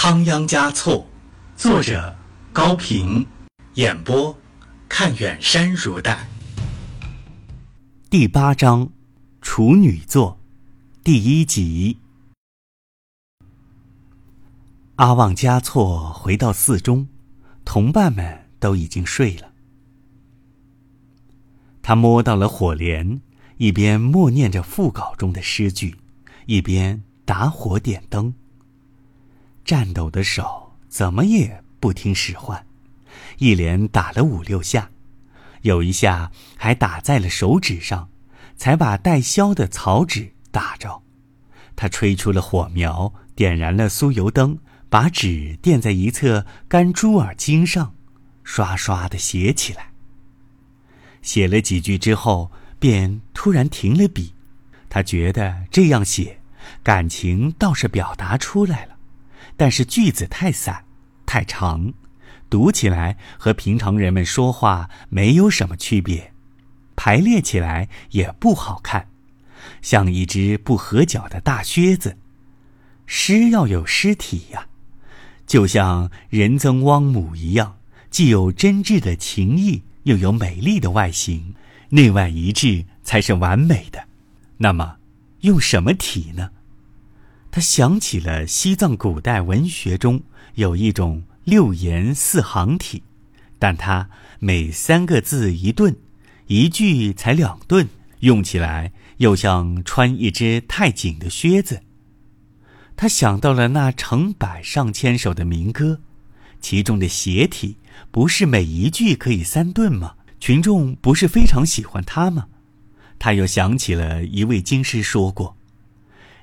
仓央嘉措，作者高平，演播看远山如黛。第八章，处女座，第一集。阿旺嘉措回到寺中，同伴们都已经睡了。他摸到了火镰，一边默念着副稿中的诗句，一边打火点灯。颤抖的手怎么也不听使唤，一连打了五六下，有一下还打在了手指上，才把待消的草纸打着。他吹出了火苗，点燃了酥油灯，把纸垫在一侧干猪耳巾上，刷刷的写起来。写了几句之后，便突然停了笔。他觉得这样写，感情倒是表达出来了。但是句子太散，太长，读起来和平常人们说话没有什么区别，排列起来也不好看，像一只不合脚的大靴子。诗要有诗体呀，就像仁增汪母一样，既有真挚的情意，又有美丽的外形，内外一致才是完美的。那么，用什么体呢？他想起了西藏古代文学中有一种六言四行体，但它每三个字一顿，一句才两顿，用起来又像穿一只太紧的靴子。他想到了那成百上千首的民歌，其中的斜体不是每一句可以三顿吗？群众不是非常喜欢它吗？他又想起了一位经师说过。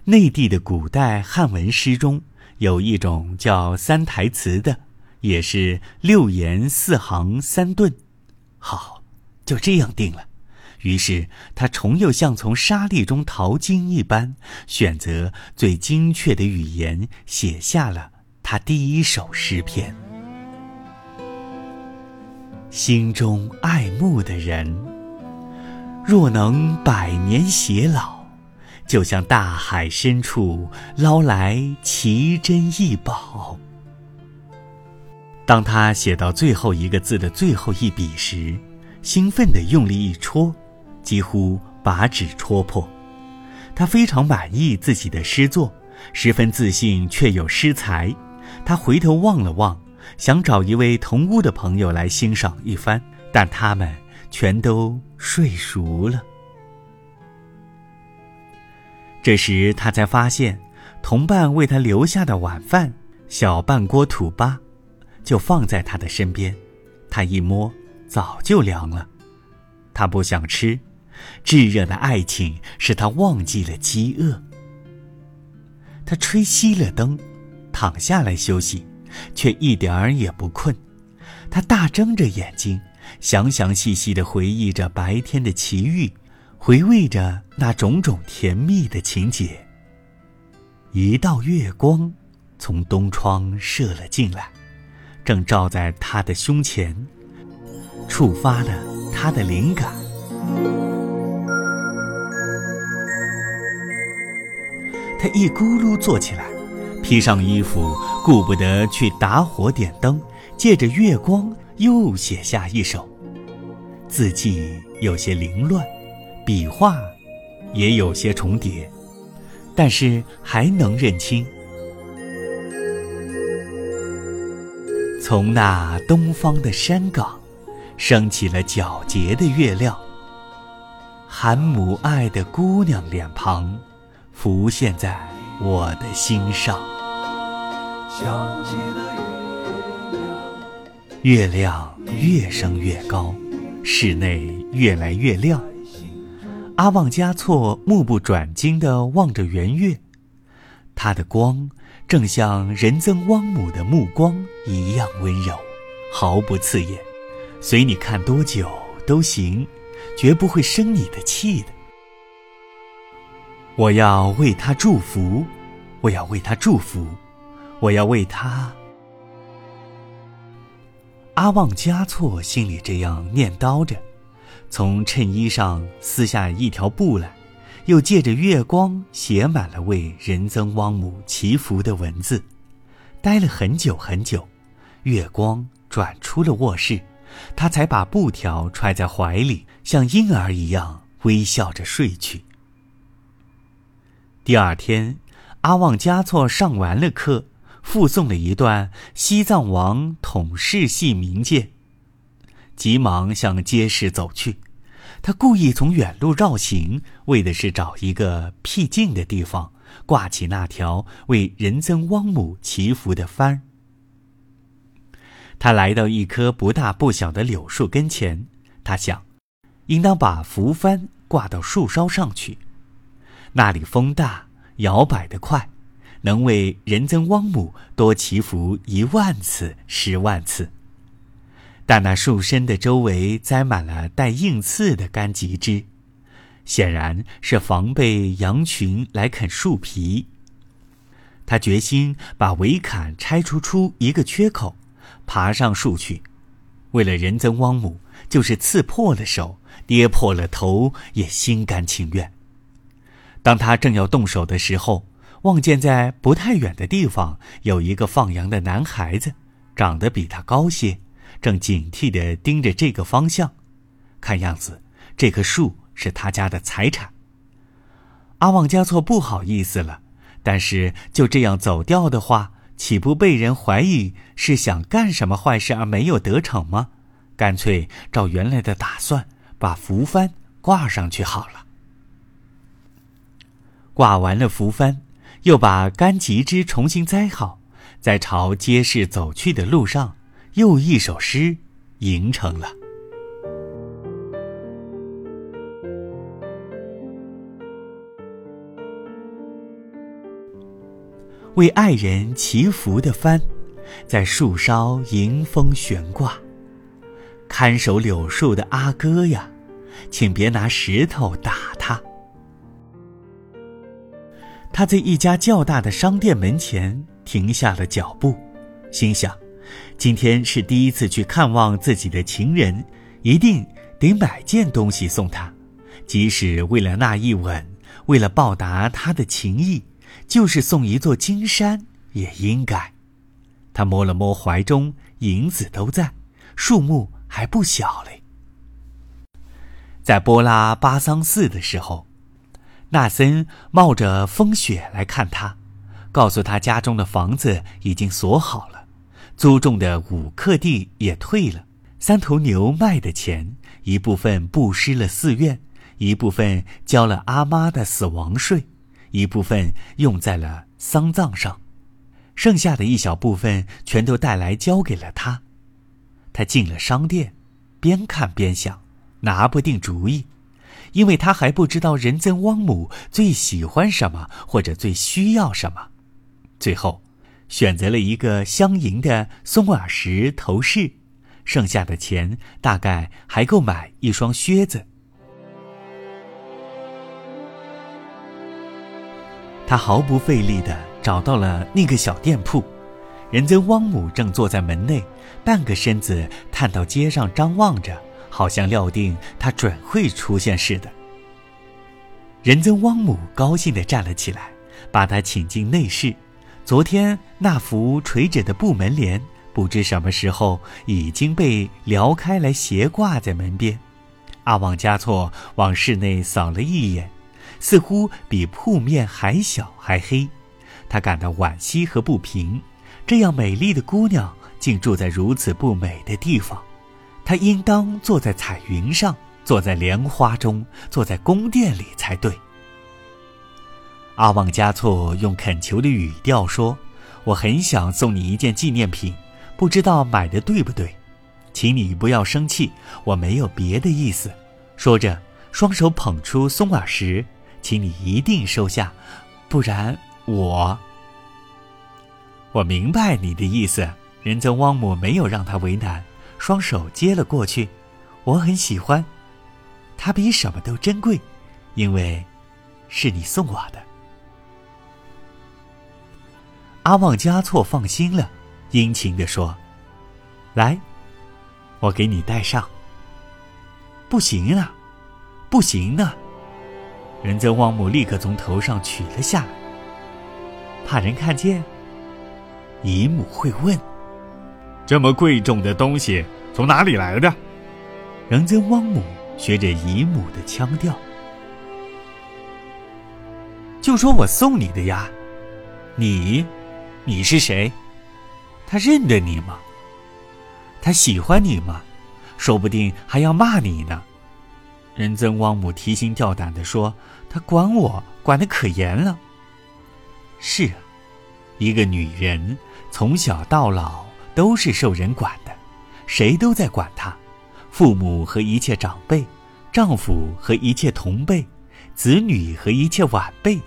内地的古代汉文诗中有一种叫三台词的，也是六言四行三顿。好，就这样定了。于是他重又像从沙砾中淘金一般，选择最精确的语言，写下了他第一首诗篇。心中爱慕的人，若能百年偕老。就像大海深处捞来奇珍异宝。当他写到最后一个字的最后一笔时，兴奋地用力一戳，几乎把纸戳破。他非常满意自己的诗作，十分自信，却有诗才。他回头望了望，想找一位同屋的朋友来欣赏一番，但他们全都睡熟了。这时他才发现，同伴为他留下的晚饭小半锅土巴，就放在他的身边。他一摸，早就凉了。他不想吃，炙热的爱情使他忘记了饥饿。他吹熄了灯，躺下来休息，却一点儿也不困。他大睁着眼睛，详详细细的回忆着白天的奇遇。回味着那种种甜蜜的情节。一道月光从东窗射了进来，正照在他的胸前，触发了他的灵感。他一咕噜坐起来，披上衣服，顾不得去打火点灯，借着月光又写下一首。字迹有些凌乱。笔画也有些重叠，但是还能认清。从那东方的山岗，升起了皎洁的月亮。含母爱的姑娘脸庞，浮现在我的心上。月亮越升越高，室内越来越亮。阿旺加措目不转睛地望着圆月，它的光正像仁增汪姆的目光一样温柔，毫不刺眼，随你看多久都行，绝不会生你的气的。我要为他祝福，我要为他祝福，我要为他。阿旺加措心里这样念叨着。从衬衣上撕下一条布来，又借着月光写满了为仁增汪母祈福的文字。待了很久很久，月光转出了卧室，他才把布条揣在怀里，像婴儿一样微笑着睡去。第二天，阿旺加措上完了课，附送了一段西藏王统事系名鉴，急忙向街市走去。他故意从远路绕行，为的是找一个僻静的地方，挂起那条为仁增汪姆祈福的幡。他来到一棵不大不小的柳树跟前，他想，应当把福幡挂到树梢上去，那里风大，摇摆得快，能为仁增汪姆多祈福一万次、十万次。但那树身的周围栽满了带硬刺的干棘枝，显然是防备羊群来啃树皮。他决心把围坎拆除出一个缺口，爬上树去。为了仁增汪姆，就是刺破了手、跌破了头，也心甘情愿。当他正要动手的时候，望见在不太远的地方有一个放羊的男孩子，长得比他高些。正警惕地盯着这个方向，看样子这棵树是他家的财产。阿旺加措不好意思了，但是就这样走掉的话，岂不被人怀疑是想干什么坏事而没有得逞吗？干脆照原来的打算，把符幡挂上去好了。挂完了符幡，又把干棘枝重新栽好，在朝街市走去的路上。又一首诗吟成了。为爱人祈福的帆，在树梢迎风悬挂。看守柳树的阿哥呀，请别拿石头打他。他在一家较大的商店门前停下了脚步，心想。今天是第一次去看望自己的情人，一定得买件东西送他，即使为了那一吻，为了报答他的情谊，就是送一座金山也应该。他摸了摸怀中，银子都在，数目还不小嘞。在波拉巴桑寺的时候，纳森冒着风雪来看他，告诉他家中的房子已经锁好了。租种的五克地也退了，三头牛卖的钱一部分布施了寺院，一部分交了阿妈的死亡税，一部分用在了丧葬上，剩下的一小部分全都带来交给了他。他进了商店，边看边想，拿不定主意，因为他还不知道仁增汪姆最喜欢什么或者最需要什么。最后。选择了一个镶银的松耳石头饰，剩下的钱大概还够买一双靴子。他毫不费力地找到了那个小店铺，仁增汪姆正坐在门内，半个身子探到街上张望着，好像料定他准会出现似的。仁增汪姆高兴地站了起来，把他请进内室。昨天那幅垂着的布门帘，不知什么时候已经被撩开来斜挂在门边。阿旺加措往室内扫了一眼，似乎比铺面还小还黑。他感到惋惜和不平。这样美丽的姑娘竟住在如此不美的地方，她应当坐在彩云上，坐在莲花中，坐在宫殿里才对。阿旺加措用恳求的语调说：“我很想送你一件纪念品，不知道买的对不对，请你不要生气，我没有别的意思。”说着，双手捧出松耳石，请你一定收下，不然我……我明白你的意思。仁增汪姆没有让他为难，双手接了过去。我很喜欢，它比什么都珍贵，因为是你送我的。阿旺加措放心了，殷勤地说：“来，我给你戴上。”不行啊，不行啊！仁增旺姆立刻从头上取了下来，怕人看见。姨母会问：“这么贵重的东西从哪里来的？”仁增旺姆学着姨母的腔调，就说我送你的呀。你，你是谁？他认得你吗？他喜欢你吗？说不定还要骂你呢。仁增汪母提心吊胆地说：“他管我管得可严了。”是啊，一个女人从小到老都是受人管的，谁都在管她，父母和一切长辈，丈夫和一切同辈，子女和一切晚辈，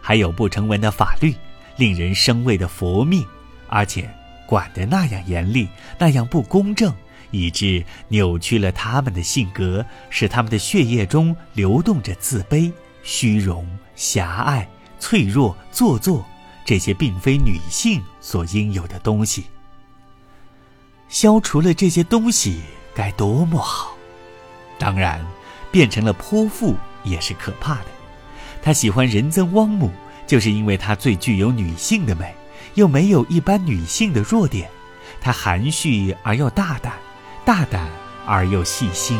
还有不成文的法律，令人生畏的佛命，而且管得那样严厉，那样不公正，以致扭曲了他们的性格，使他们的血液中流动着自卑、虚荣、狭隘。脆弱、做作，这些并非女性所应有的东西。消除了这些东西，该多么好！当然，变成了泼妇也是可怕的。她喜欢人憎汪母，就是因为她最具有女性的美，又没有一般女性的弱点。她含蓄而又大胆，大胆而又细心。